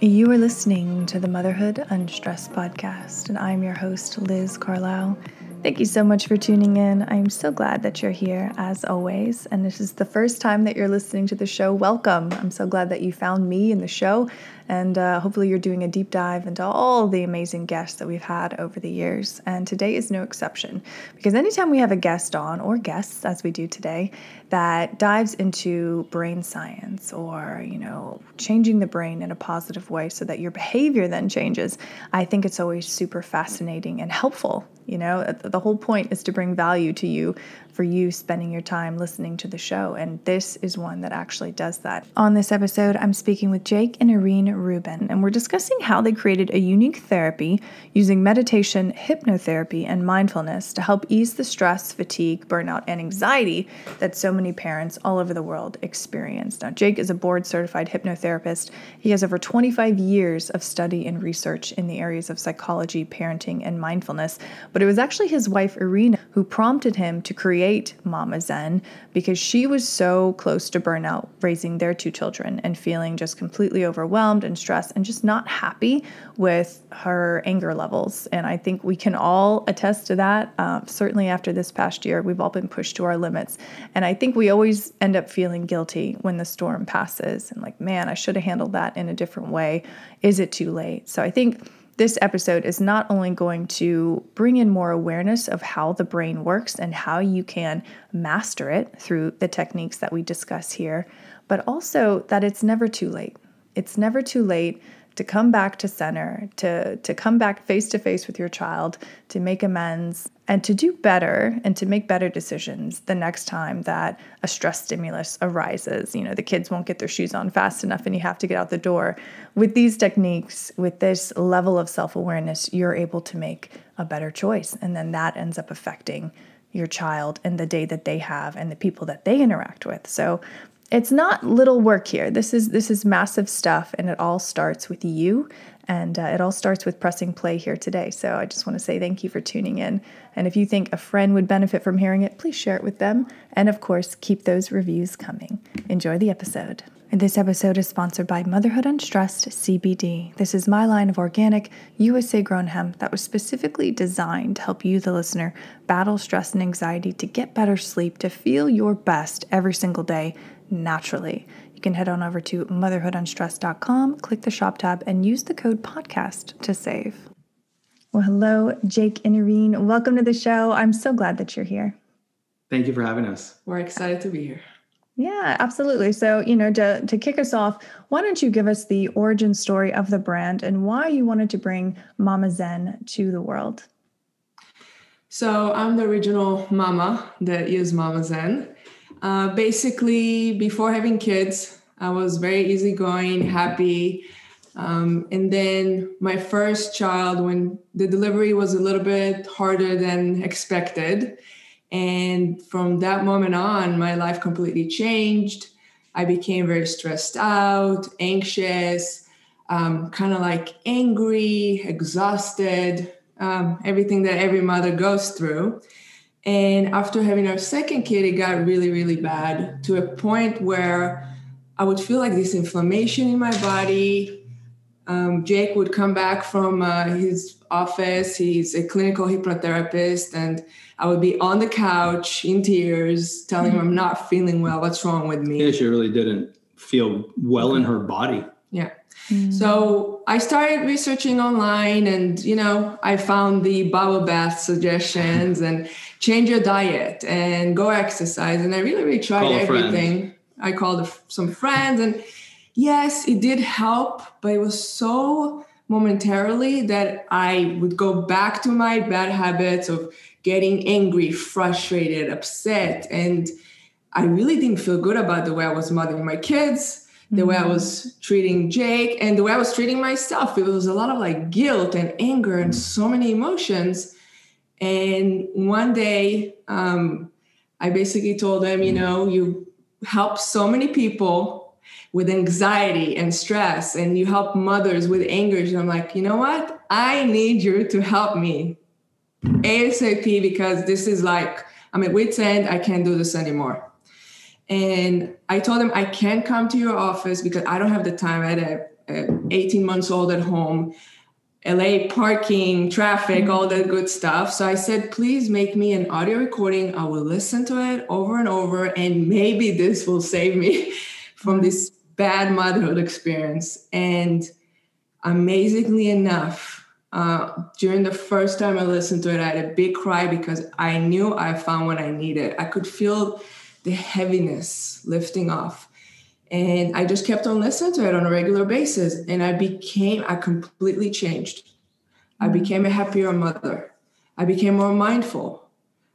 You are listening to the Motherhood Unstressed podcast, and I'm your host, Liz Carlisle. Thank you so much for tuning in. I'm so glad that you're here, as always. And this is the first time that you're listening to the show. Welcome. I'm so glad that you found me in the show. And uh, hopefully, you're doing a deep dive into all the amazing guests that we've had over the years. And today is no exception because anytime we have a guest on, or guests as we do today, that dives into brain science or, you know, changing the brain in a positive way so that your behavior then changes, I think it's always super fascinating and helpful. You know, the whole point is to bring value to you for you spending your time listening to the show. And this is one that actually does that. On this episode, I'm speaking with Jake and Irene Rubin, and we're discussing how they created a unique therapy using meditation, hypnotherapy, and mindfulness to help ease the stress, fatigue, burnout, and anxiety that so many parents all over the world experience. Now, Jake is a board certified hypnotherapist. He has over 25 years of study and research in the areas of psychology, parenting, and mindfulness. But it was actually his wife, Irene, who prompted him to create create Mama Zen because she was so close to burnout raising their two children and feeling just completely overwhelmed and stressed and just not happy with her anger levels. And I think we can all attest to that. Um, certainly after this past year, we've all been pushed to our limits. And I think we always end up feeling guilty when the storm passes and like, man, I should have handled that in a different way. Is it too late? So I think this episode is not only going to bring in more awareness of how the brain works and how you can master it through the techniques that we discuss here, but also that it's never too late. It's never too late to come back to center, to, to come back face to face with your child, to make amends, and to do better and to make better decisions the next time that a stress stimulus arises. You know, the kids won't get their shoes on fast enough and you have to get out the door. With these techniques, with this level of self awareness, you're able to make a better choice. And then that ends up affecting your child and the day that they have and the people that they interact with. So it's not little work here. This is this is massive stuff, and it all starts with you, and uh, it all starts with pressing play here today. So I just want to say thank you for tuning in. And if you think a friend would benefit from hearing it, please share it with them, and of course, keep those reviews coming. Enjoy the episode. And this episode is sponsored by Motherhood Unstressed CBD. This is my line of organic, USA grown hemp that was specifically designed to help you, the listener, battle stress and anxiety to get better sleep, to feel your best every single day naturally. You can head on over to motherhoodunstressed.com, click the shop tab, and use the code podcast to save. Well, hello, Jake and Irene. Welcome to the show. I'm so glad that you're here. Thank you for having us. We're excited to be here. Yeah, absolutely. So, you know, to, to kick us off, why don't you give us the origin story of the brand and why you wanted to bring Mama Zen to the world? So, I'm the original mama that used Mama Zen. Uh, basically, before having kids, I was very easygoing, happy. Um, and then my first child, when the delivery was a little bit harder than expected. And from that moment on, my life completely changed. I became very stressed out, anxious, um, kind of like angry, exhausted, um, everything that every mother goes through. And after having our second kid, it got really, really bad to a point where I would feel like this inflammation in my body. Um, Jake would come back from uh, his office. He's a clinical hypnotherapist, and I would be on the couch in tears, telling him I'm not feeling well. What's wrong with me? Yeah, she really didn't feel well in her body. Yeah. Mm. So I started researching online and, you know, I found the bubble bath suggestions and change your diet and go exercise. And I really, really tried everything. I called some friends and yes, it did help, but it was so momentarily that I would go back to my bad habits of getting angry, frustrated, upset. And I really didn't feel good about the way I was mothering my kids the way I mm-hmm. was treating Jake and the way I was treating myself. It was a lot of like guilt and anger and so many emotions. And one day, um, I basically told them, you know, you help so many people with anxiety and stress, and you help mothers with anger. And I'm like, you know what? I need you to help me ASAP because this is like, I'm at wit's end. I can't do this anymore. And I told them, I can't come to your office because I don't have the time. I had a uh, 18 months old at home LA parking, traffic, all that good stuff. So I said, please make me an audio recording. I will listen to it over and over, and maybe this will save me from this bad motherhood experience. And amazingly enough, uh, during the first time I listened to it, I had a big cry because I knew I found what I needed. I could feel the heaviness lifting off. And I just kept on listening to it on a regular basis. And I became, I completely changed. I mm-hmm. became a happier mother. I became more mindful.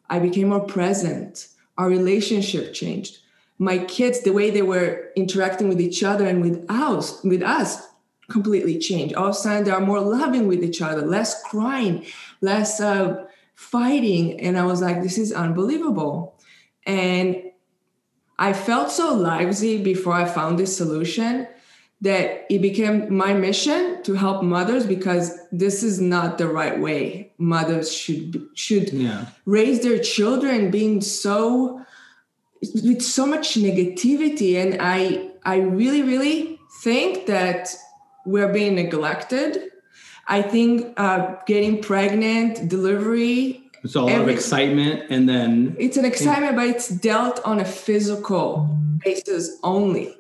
I became more present. Our relationship changed. My kids, the way they were interacting with each other and with us, with us, completely changed. All of a sudden, they are more loving with each other, less crying, less uh, fighting. And I was like, this is unbelievable. And I felt so lively before I found this solution that it became my mission to help mothers because this is not the right way mothers should should yeah. raise their children being so with so much negativity and i i really really think that we're being neglected i think uh, getting pregnant delivery it's all Every, of excitement and then it's an excitement, yeah. but it's dealt on a physical basis only.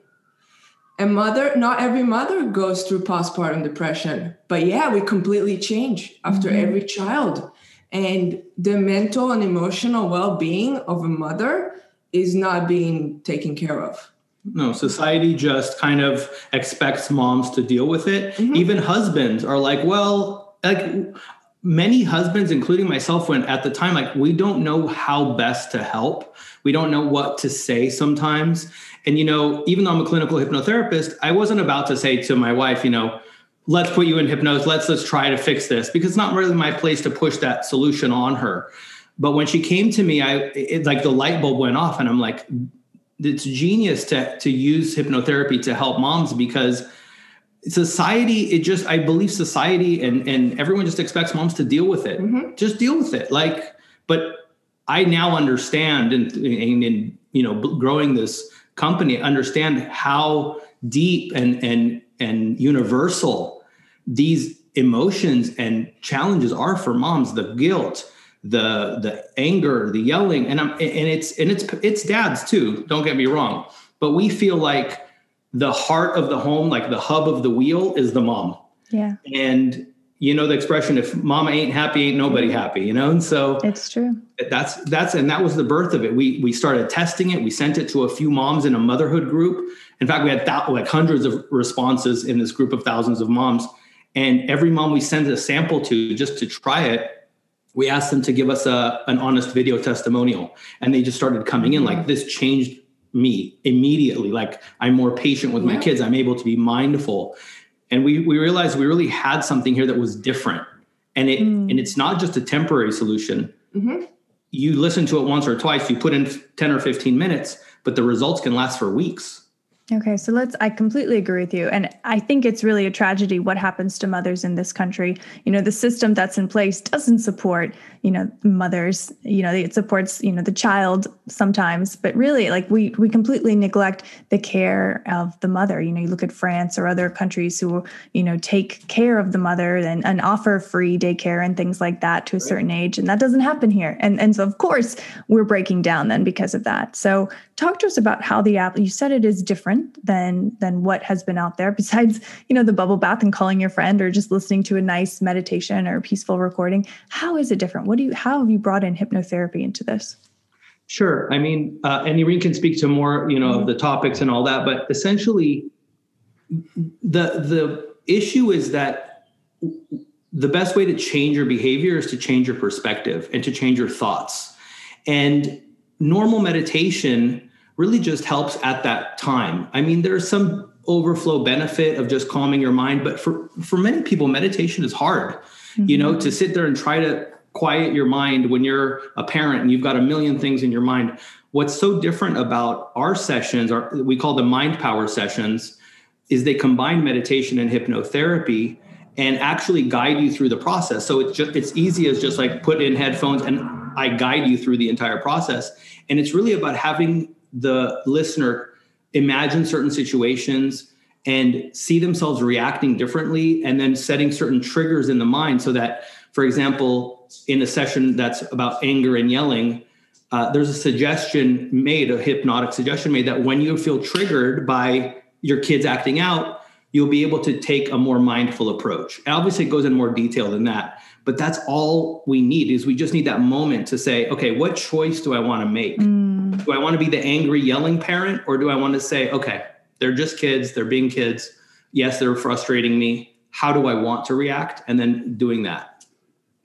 A mother, not every mother goes through postpartum depression, but yeah, we completely change after mm-hmm. every child. And the mental and emotional well being of a mother is not being taken care of. No, society just kind of expects moms to deal with it. Mm-hmm. Even husbands are like, well, like many husbands including myself when at the time like we don't know how best to help. We don't know what to say sometimes. And you know even though i'm a clinical hypnotherapist i wasn't about to say to my wife you know let's put you in hypnosis. Let's let's try to fix this because it's not really my place to push that solution on her. But when she came to me i it, like the light bulb went off and i'm like it's genius to to use hypnotherapy to help moms because society it just i believe society and and everyone just expects moms to deal with it. Mm-hmm. just deal with it. Like but i now understand and in you know growing this company understand how deep and and and universal these emotions and challenges are for moms. The guilt the the anger the yelling. And i'm and it's and it's it's dads too. Don't get me wrong. But we feel like the heart of the home, like the hub of the wheel, is the mom. Yeah. And you know the expression if mama ain't happy ain't nobody happy you know? And so it's true. that's that's and that was the birth of it. We we started testing it. We sent it to a few moms in a motherhood group. In fact we had th- like hundreds of responses in this group of thousands of moms. And every mom we sent a sample to just to try it we asked them to give us a an honest video testimonial. And they just started coming in like mm-hmm. this changed me immediately. Like I'm more patient with yeah. my kids. I'm able to be mindful. And we we realized we really had something here that was different. And it mm. and it's not just a temporary solution. Mm-hmm. You listen to it once or twice, you put in 10 or 15 minutes, but the results can last for weeks. Okay, so let's, I completely agree with you. And I think it's really a tragedy what happens to mothers in this country. You know, the system that's in place doesn't support, you know, mothers, you know, it supports, you know, the child sometimes, but really like we, we completely neglect the care of the mother. You know, you look at France or other countries who, you know, take care of the mother and, and offer free daycare and things like that to a certain age. And that doesn't happen here. And, and so, of course, we're breaking down then because of that. So talk to us about how the app, you said it is different different than than what has been out there besides you know the bubble bath and calling your friend or just listening to a nice meditation or a peaceful recording. How is it different? What do you how have you brought in hypnotherapy into this? Sure. I mean uh, and irene can speak to more you know mm-hmm. of the topics and all that but essentially the the issue is that the best way to change your behavior is to change your perspective and to change your thoughts. And normal meditation really just helps at that time. I mean, there's some overflow benefit of just calming your mind, but for for many people, meditation is hard. Mm-hmm. You know, mm-hmm. to sit there and try to quiet your mind when you're a parent and you've got a million things in your mind. What's so different about our sessions, our, we call them mind power sessions, is they combine meditation and hypnotherapy and actually guide you through the process. So it's just it's easy as just like put in headphones and I guide you through the entire process. And it's really about having the listener imagine certain situations and see themselves reacting differently and then setting certain triggers in the mind so that for example in a session that's about anger and yelling uh, there's a suggestion made a hypnotic suggestion made that when you feel triggered by your kids acting out you'll be able to take a more mindful approach. And obviously it goes in more detail than that but that's all we need is we just need that moment to say okay what choice do i want to make? Mm. do i want to be the angry yelling parent or do i want to say okay they're just kids they're being kids yes they're frustrating me how do i want to react? And then doing that.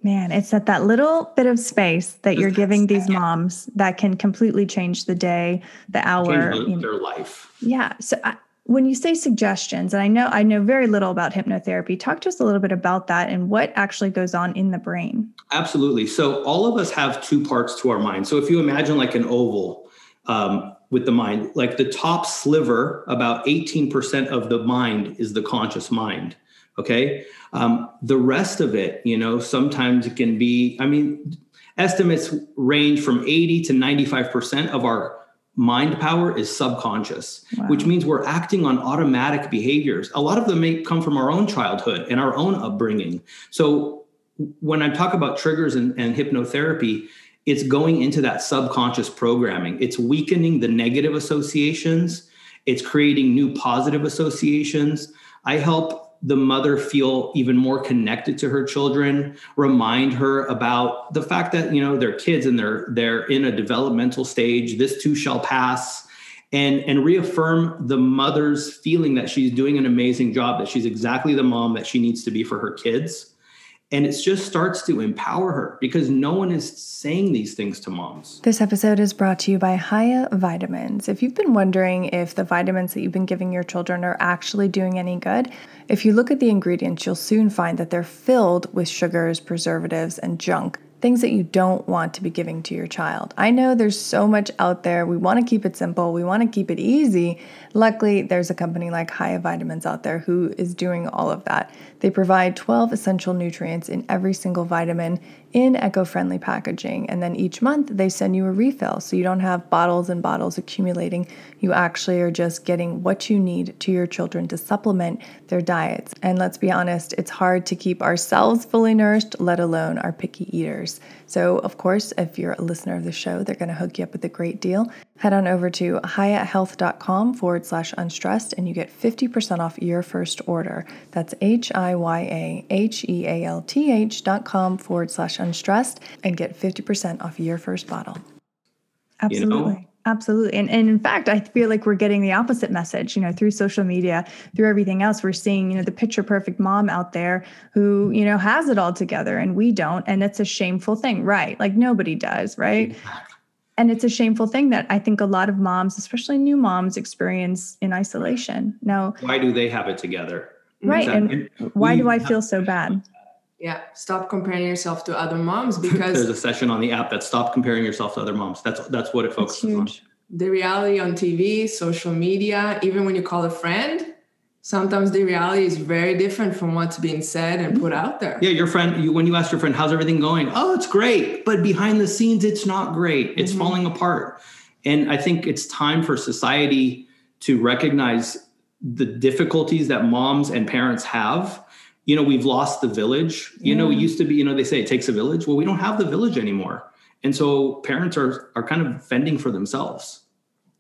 Man it's at that little bit of space that you're giving these moms that can completely change the day the hour their life. Yeah so I, when you say suggestions and i know i know very little about hypnotherapy talk to us a little bit about that and what actually goes on in the brain. Absolutely. So all of us have two parts to our mind. So if you imagine like an oval um, with the mind like the top sliver about 18% of the mind is the conscious mind okay? Um, the rest of it you know sometimes it can be i mean estimates range from 80 to 95% of our mind power is subconscious, wow. which means we're acting on automatic behaviors. A lot of them may come from our own childhood and our own upbringing. So when I talk about triggers and, and hypnotherapy, it's going into that subconscious programming. It's weakening the negative associations. It's creating new positive associations. I help the mother feel even more connected to her children remind her about the fact that you know they're kids and they're they're in a developmental stage this too shall pass and and reaffirm the mother's feeling that she's doing an amazing job that she's exactly the mom that she needs to be for her kids and it just starts to empower her because no one is saying these things to moms. This episode is brought to you by Hiya Vitamins. If you've been wondering if the vitamins that you've been giving your children are actually doing any good, if you look at the ingredients, you'll soon find that they're filled with sugars, preservatives, and junk things that you don't want to be giving to your child. I know there's so much out there. We want to keep it simple, we want to keep it easy. Luckily, there's a company like Hiya Vitamins out there who is doing all of that. They provide 12 essential nutrients in every single vitamin in eco friendly packaging. And then each month they send you a refill so you don't have bottles and bottles accumulating. You actually are just getting what you need to your children to supplement their diets. And let's be honest, it's hard to keep ourselves fully nourished, let alone our picky eaters. So, of course, if you're a listener of the show, they're going to hook you up with a great deal. Head on over to hiyahealth.com forward slash unstressed and you get 50% off your first order. That's H I Y A H E A L T H dot com forward slash unstressed and get 50% off your first bottle. Absolutely. You know? Absolutely. And, and in fact, I feel like we're getting the opposite message, you know, through social media, through everything else. We're seeing, you know, the picture perfect mom out there who, you know, has it all together and we don't. And it's a shameful thing, right? Like nobody does, right? And it's a shameful thing that I think a lot of moms, especially new moms, experience in isolation. Now, why do they have it together? Mm-hmm. Right. And why do I feel so bad? Yeah, stop comparing yourself to other moms because there's a session on the app that stop comparing yourself to other moms. That's that's what it focuses on. The reality on TV, social media, even when you call a friend, sometimes the reality is very different from what's being said and put out there. Yeah, your friend, you, when you ask your friend, "How's everything going?" Oh, it's great, but behind the scenes, it's not great. It's mm-hmm. falling apart. And I think it's time for society to recognize the difficulties that moms and parents have you know we've lost the village you yeah. know it used to be you know they say it takes a village well we don't have the village anymore and so parents are are kind of fending for themselves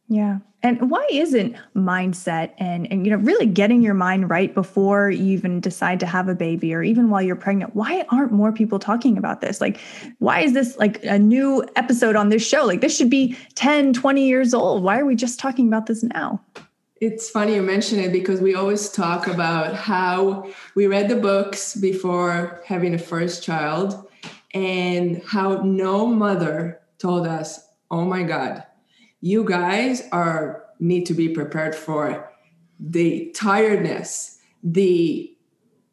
yeah and why isn't mindset and and you know really getting your mind right before you even decide to have a baby or even while you're pregnant why aren't more people talking about this? Like why is this like a new episode on this show? Like this should be 10 20 years old. Why are we just talking about this now? It's funny you mention it because we always talk about how we read the books before having a first child and how no mother told us, "Oh my god, you guys are need to be prepared for the tiredness, the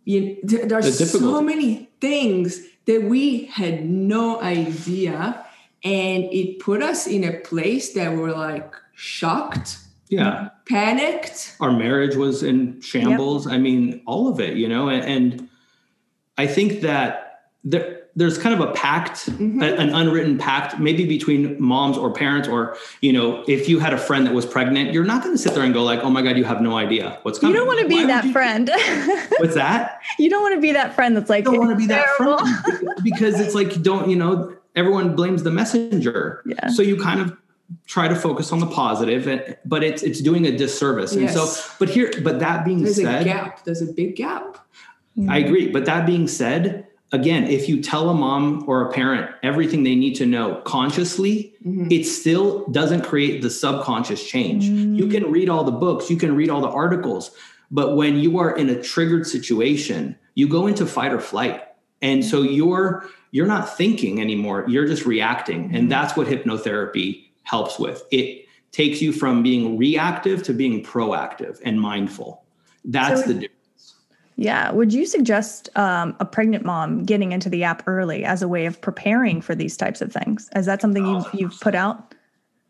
you, there's the so many things that we had no idea and it put us in a place that we're like shocked yeah. panicked. Our marriage was in shambles. Yep. i mean all of it you know and, and i think that there there's kind of a pact, Mm-hmm. a- an unwritten pact, maybe between moms or parents, or you know, if you had a friend that was pregnant, you're not going to sit there and go like, "Oh my god, you have no idea what's coming." You don't want to be would that friend. What's that? you don't want to be that friend that's like, I don't want to be "It's that friend because it's like don't, you know, everyone blames the messenger. Yeah. So you kind of try to focus on the positive, and, but it's it's doing a disservice. And so, but here, but that being There's a said, gap. There's a big gap. I agree. But that being said, again, if you tell a mom or a parent everything they need to know consciously, mm-hmm. it still doesn't create the subconscious change. You can read all the books, you can read all the articles, but when you are in a triggered situation, you go into fight or flight. And so mm-hmm. you're you're not thinking anymore, you're just reacting. And mm-hmm. that's what hypnotherapy helps with. It takes you from being reactive to being proactive and mindful. That's So the difference. Yeah. Would you suggest um, a pregnant mom getting into the app early as a way of preparing for these types of things? Is that something you've, you've put out?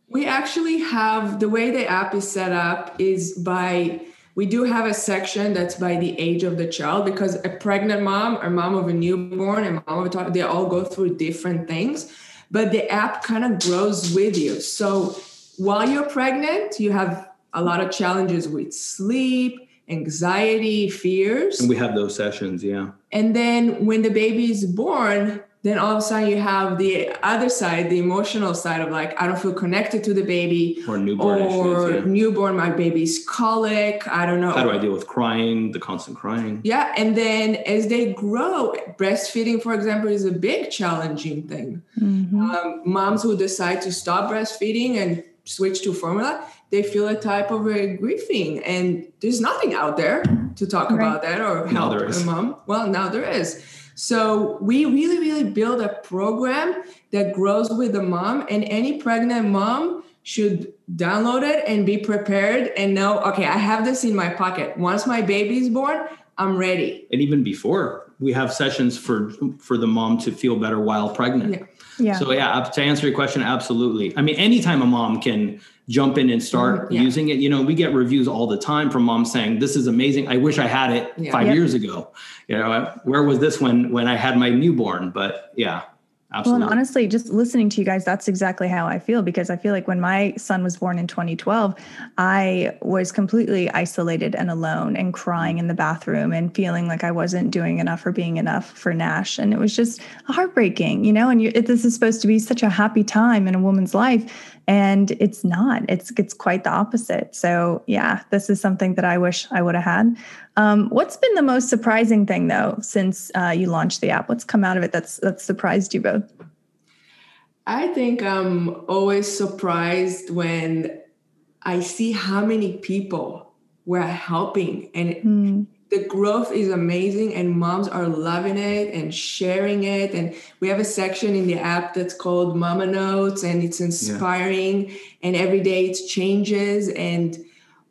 We actually have the way the app is set up is by we do have a section that's by the age of the child because a pregnant mom or mom of a newborn and mom of a toddler, they all go through different things, but the app kind of grows with you. So while you're pregnant, you have a lot of challenges with sleep, anxiety, fears. And we have those sessions, yeah. And then when the baby is born, then all of a sudden you have the other side, the emotional side of like, I don't feel connected to the baby. Or newborn or issues. Yeah. newborn, my baby's colic. I don't know. How do I deal with crying, the constant crying? Yeah. And then as they grow, breastfeeding, for example, is a big challenging thing. Mm-hmm. Um, moms who decide to stop breastfeeding and switch to formula, they feel a type of a grieving. And there's nothing out there to talk Right. about that or Now help there is. a mom. Well, now there is. So we really, really build a program that grows with the mom, and any pregnant mom should download it and be prepared and know, okay, I have this in my pocket. Once my baby is born, I'm ready. And even before, we have sessions for for the mom to feel better while pregnant. Yeah. Yeah. So yeah, to answer your question, absolutely. I mean, anytime a mom can jump in and start Mhm, yeah. using it, you know, we get reviews all the time from moms saying, "This is amazing. I wish I had it Yeah. five years ago." You know, where was this when when I had my newborn? But yeah, Well, and honestly, just listening to you guys, that's exactly how I feel because I feel like when my son was born in 2012, I was completely isolated and alone and crying in the bathroom and feeling like I wasn't doing enough or being enough for Nash. And it was just heartbreaking, you know, and you, it, this is supposed to be such a happy time in a woman's life. And it's not, it's, it's quite the opposite. So yeah, this is something that I wish I would have had. Um, what's been the most surprising thing though, since uh, you launched the app? What's come out of it that's, that's surprised you both? I think I'm always surprised when I see how many people we're helping and Mm, the growth is amazing and moms are loving it and sharing it. And we have a section in the app that's called mama notes and it's inspiring and every day it changes and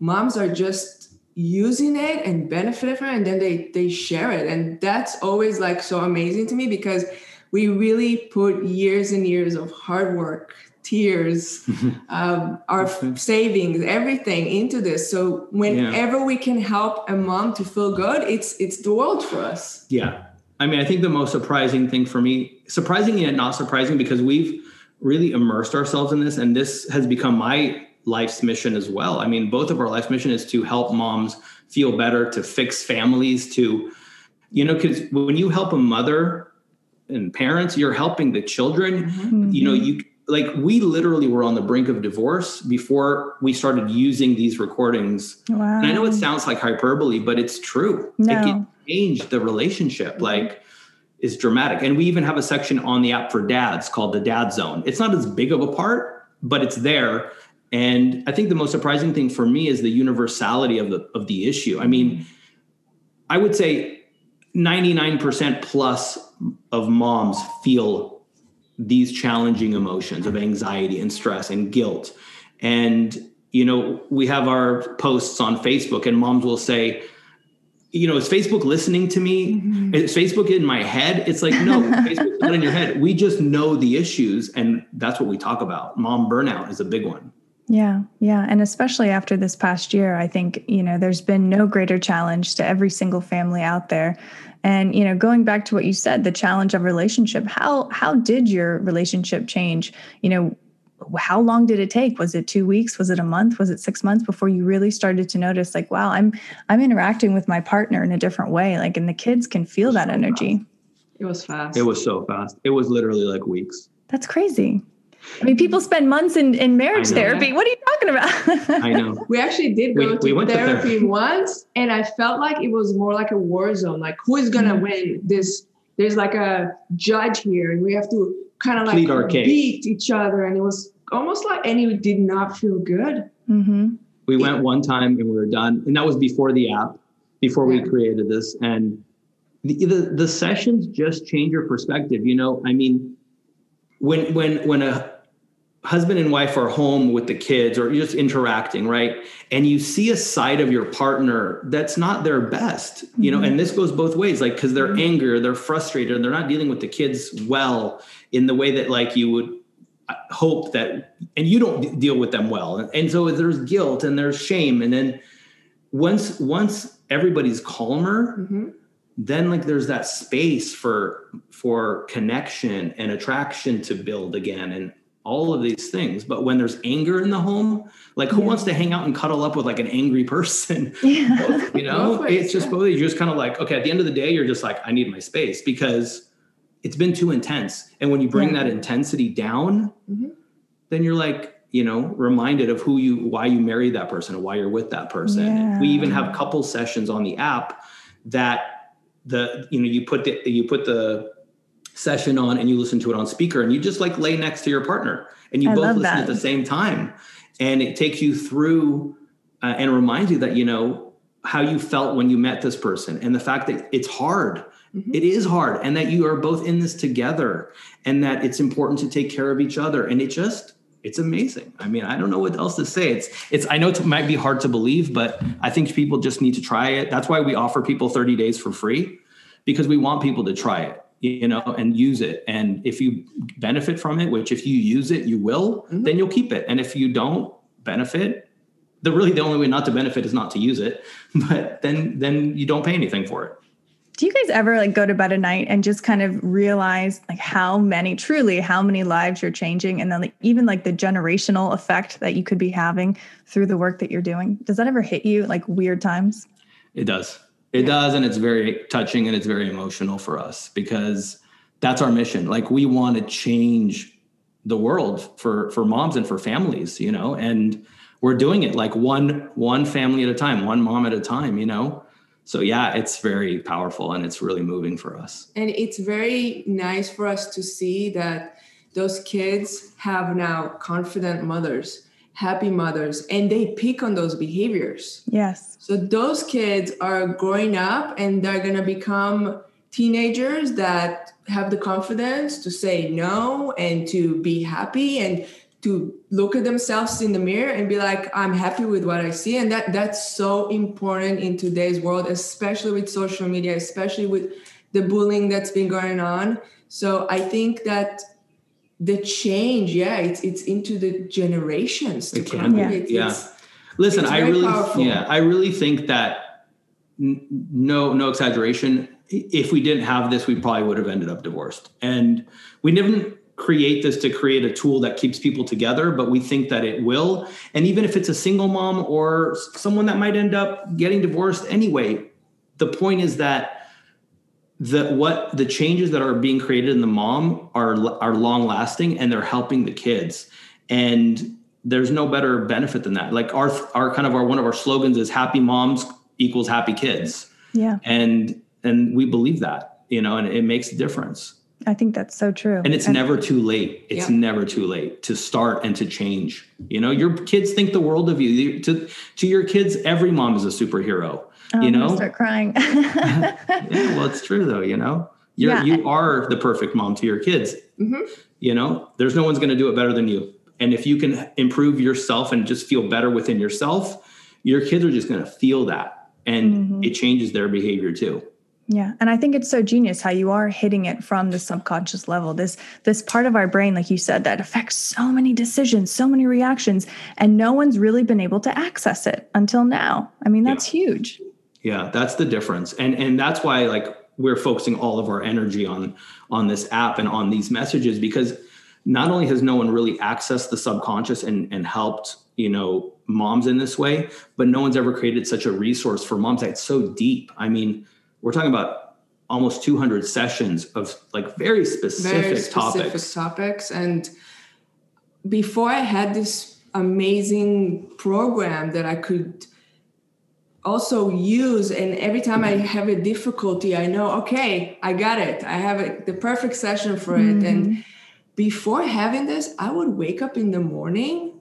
moms are just using it and benefiting from it and then they they share it. And that's always like so amazing to me because we really put years and years of hard work tears um, our savings everything into this so whenever we can help a mom to feel good it's it's the world for us Yeah. I mean, I think the most surprising thing for me, surprising yet not surprising, because we've really immersed ourselves in this, and this has become my life's mission as well. I mean, both of our life's mission is to help moms feel better, to fix families, to, you know, because when you help a mother and parents, you're helping the children. Mm-hmm. You know, you like we literally were on the brink of divorce before we started using these recordings Wow. and I know it sounds like hyperbole, but it's true. It No. can change the relationship. Like, is dramatic. And we even have a section on the app for dads called the Dad Zone. It's not as big of a part, but it's there. And I think the most surprising thing for me is the universality of the of the issue. I mean, I would say 99% plus of moms feel these challenging emotions of anxiety and stress and guilt. And, you know, we have our posts on Facebook, and moms will say, you know, is Facebook listening to me? Mm-hmm. Is Facebook in my head? It's like, no, Facebook's not in your head. We just know the issues, and that's what we talk about. Mom burnout is a big one. Yeah, yeah. And especially after this past year, I think, you know, there's been no greater challenge to every single family out there. And, you know, going back to what you said, the challenge of relationship, how how did your relationship change? You know, how long did it take? Was it 2 weeks? Was it a month? Was it 6 months before you really started to notice like, wow, I'm I'm interacting with my partner in a different way. Like and the kids can feel that energy. It was fast. It was so fast. It was literally like weeks. That's crazy. I mean, people spend months in, in marriage therapy. What are you talking about? I know. We actually did go We- we to went to therapy therapy. once, and I felt like it was more like a war zone. Like, who is gonna Mm-hmm. win this? There's like a judge here, and we have to kind of like Plead case. beat each other. And it was almost like, and it did not feel good. hmm We went one time and we were done, and that was before the app, before we created this. And the, the the sessions just change your perspective. You know, I mean, when when when a husband and wife are home with the kids or you're just interacting, right? And you see a side of your partner that's not their best, you know, and this goes both ways, like because they're angry, they're frustrated, and they're not dealing with the kids well in the way that like you would uh, hope that and you don't d- deal with them well. And, and so there's guilt and there's shame. And then once once everybody's calmer Mhm. then like there's that space for for connection and attraction to build again. And all of these things but when there's anger in the home like who Yeah. wants to hang out and cuddle up with like an angry person Yeah. you know Both ways, it's just yeah. both you're just kind of like okay at the end of the day you're just like i need my space because it's been too intense and when you bring that intensity down Mhm. then you're like you know reminded of who you why you married that person and why you're with that person we even have couple sessions on the app that the you know you put the you put the session on and you listen to it on speaker and you just like lay next to your partner and you I both listen that. at the same time. And it takes you through uh, and reminds you that you know how you felt when you met this person and the fact that it's hard. Mhm. It is hard and that you are both in this together and that it's important to take care of each other. And it just it's amazing. I mean i don't know what else to say. It's it's i know it might be hard to believe but i think people just need to try it. That's why we offer people 30 days for free because we want people to try it you know and use it and if you benefit from it which if you use it you will Mhm. then you'll keep it and if you don't benefit the really the only way not to benefit is not to use it but then then you don't pay anything for it Do you guys ever like go to bed at night and just kind of realize like how many truly how many lives you're changing and then like even like the generational effect that you could be having through the work that you're doing? Does that ever hit you like weird times? It does. It does. And it's very touching and it's very emotional for us because that's our mission. Like we want to change the world for for moms and for families, you know, and we're doing it like one one family at a time, one mom at a time, you know. So yeah, it's very powerful and it's really moving for us. And it's very nice for us to see that those kids have now confident mothers, happy mothers, and they pick on those behaviors. Yes. So those kids are growing up and they're going to become teenagers that have the confidence to say no and to be happy and to look at themselves in the mirror and be like I'm happy with what I see and that that's so important in today's world especially with social media especially with the bullying that's been going on so I think that the change yeah it's it's into the generations to It can come. be, It's- yeah. it's- Listen, It's I really, powerful. yeah, I really think that n- no, no exaggeration. If we didn't have this, we probably would have ended up divorced. And we didn't create this to create a tool that keeps people together, but we think that it will. And even if it's a single mom or someone that might end up getting divorced anyway, the point is that the what the changes that are being created in the mom are are long lasting and they're helping the kids. And there's no better benefit than that. Like our our kind of our one of our slogans is happy moms equals happy kids. Yeah. and and we believe that you know and it makes a difference. I think that's so true. and it's never too late. It's Yeah. never too late to start and to change. You know your kids think the world of you. You- to to your kids every mom is a superhero Oh, you I'm gonna know start crying. yeah, well, it's true though. You know, you're Yeah. you are the perfect mom to your kids. Mhm. You know, there's no one's going to do it better than you. And if you can improve yourself and just feel better within yourself, your kids are just going to feel that, and Mhm. it changes their behavior too. Yeah, and I think it's so genius how you are hitting it from the subconscious level. This this part of our brain like you said that affects so many decisions, so many reactions and no one's really been able to access it until now. I mean, that's yeah. huge. Yeah, that's the difference. And and that's why like we're focusing all of our energy on on this app and on these messages because not only has no one really accessed the subconscious and and helped, you know, moms in this way, but no one's ever created such a resource for moms that's so deep. I mean, we're talking about almost 200 sessions of like very specific, very specific topics. topics and before i had this amazing program that i could also use and every time i have a difficulty i know okay i got it. I have a, the perfect session for it. Mm-hmm. and before having this i would wake up in the morning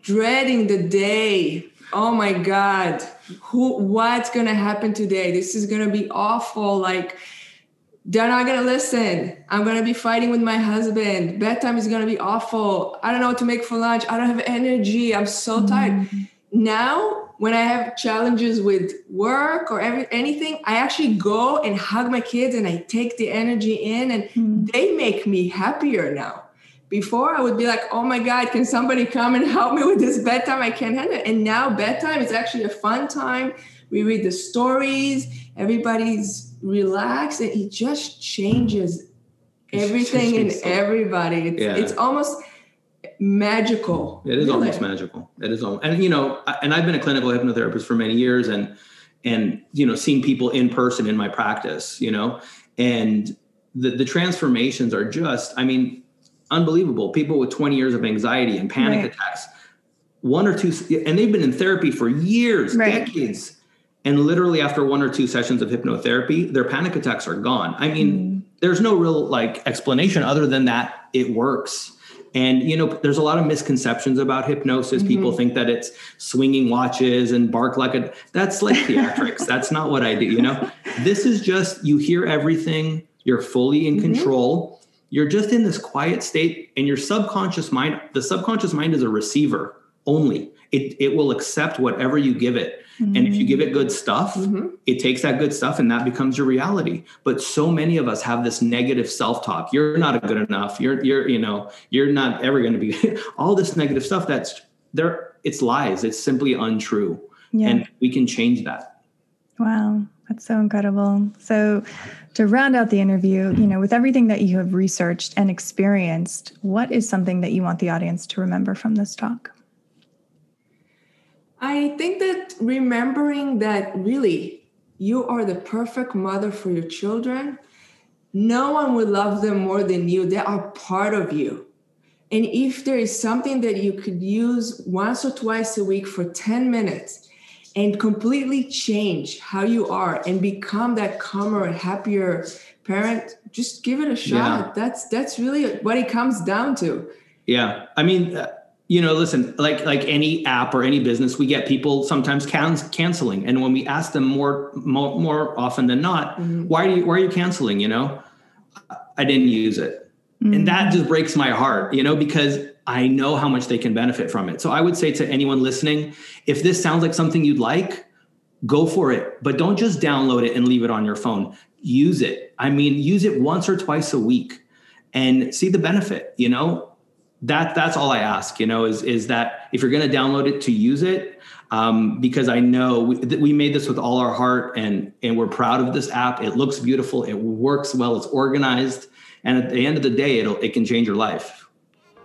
dreading the day. Oh my god who what's gonna happen today? This is gonna be awful. Like they're not gonna listen. I'm gonna be fighting with my husband. Bedtime is gonna be awful. I don't know what to make for lunch. I don't have energy. I'm so tired. Mm-hmm. now when i have challenges with work or every, anything i actually go and hug my kids and i take the energy in and mm-hmm. they make me happier now before I would be like, oh my God, can somebody come and help me with this bedtime? I can't handle it. And now bedtime is actually a fun time. We read the stories, everybody's relaxed, and it just changes everything in everybody. It's, yeah. it's almost magical. It is really. almost magical. It is almost, and you know, and I've been a clinical hypnotherapist for many years and and you know, seeing people in person in my practice, you know, and the the transformations are just, I mean, unbelievable. People with 20 years of anxiety and panic right. attacks, one or two, and they've been in therapy for years, right. decades. And literally after one or two sessions of hypnotherapy, their panic attacks are gone. I mean, mm. there's no real like explanation other than that it works. And you know, there's a lot of misconceptions about hypnosis. Mm-hmm. People think that it's swinging watches and bark like a that's like theatrics. that's not what I do, you know. This is just you hear everything, you're fully in mm-hmm. control you're just in this quiet state and your subconscious mind the subconscious mind is a receiver only it, it will accept whatever you give it mm-hmm. and if you give it good stuff mm-hmm. it takes that good stuff and that becomes your reality but so many of us have this negative self-talk you're not good enough you're you're you know you're not ever going to be all this negative stuff that's there it's lies it's simply untrue yeah. and we can change that wow that's so incredible so to round out the interview, you know, with everything that you have researched and experienced, what is something that you want the audience to remember from this talk? I think that remembering that really you are the perfect mother for your children, no one will love them more than you. They are part of you. And if there is something that you could use once or twice a week for 10 minutes, and completely change how you are and become that calmer happier parent just give it a shot yeah. that's that's really what it comes down to yeah i mean uh, you know listen like like any app or any business we get people sometimes can- canceling and when we ask them more more, more often than not mm-hmm. why are you why are you canceling you know i didn't use it mm-hmm. and that just breaks my heart you know because I know how much they can benefit from it. So I would say to anyone listening, if this sounds like something you'd like, go for it. But don't just download it and leave it on your phone. Use it. I mean, use it once or twice a week and see the benefit, you know? That that's all I ask, you know, is is that if you're going to download it to use it, um, because I know we, we made this with all our heart and and we're proud of this app. It looks beautiful, it works well, it's organized, and at the end of the day, it'll it can change your life.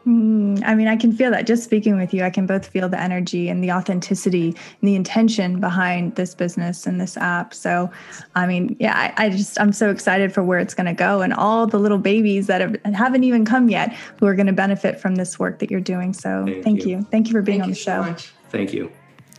Mm, I mean, I can feel that just speaking with you. I can both feel the energy and the authenticity and the intention behind this business and this app. So, I mean, yeah, I, I just, I'm so excited for where it's going to go and all the little babies that have, haven't even come yet who are going to benefit from this work that you're doing. So, thank, thank you. you. Thank you for being thank on the show. So thank you.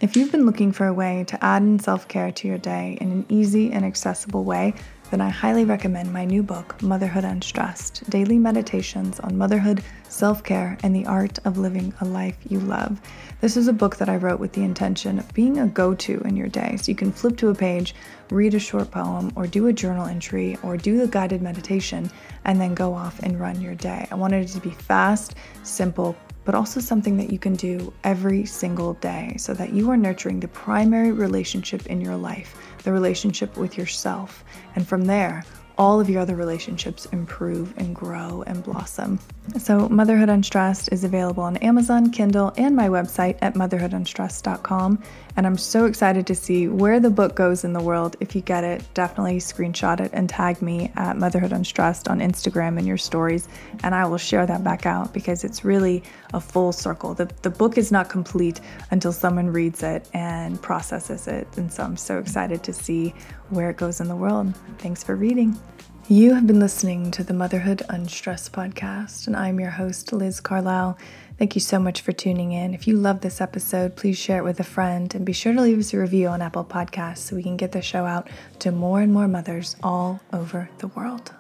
If you've been looking for a way to add in self care to your day in an easy and accessible way, then I highly recommend my new book, Motherhood Unstressed Daily Meditations on Motherhood, Self Care, and the Art of Living a Life You Love. This is a book that I wrote with the intention of being a go to in your day. So you can flip to a page, read a short poem, or do a journal entry, or do the guided meditation, and then go off and run your day. I wanted it to be fast, simple, but also something that you can do every single day so that you are nurturing the primary relationship in your life the relationship with yourself. And from there, all of your other relationships improve and grow and blossom. So, Motherhood Unstressed is available on Amazon, Kindle, and my website at motherhoodunstressed.com. And I'm so excited to see where the book goes in the world. If you get it, definitely screenshot it and tag me at Motherhood Unstressed on Instagram in your stories, and I will share that back out because it's really a full circle. The, the book is not complete until someone reads it and processes it. And so I'm so excited to see where it goes in the world. Thanks for reading. You have been listening to the Motherhood Unstressed podcast, and I'm your host, Liz Carlisle. Thank you so much for tuning in. If you love this episode, please share it with a friend and be sure to leave us a review on Apple Podcasts so we can get the show out to more and more mothers all over the world.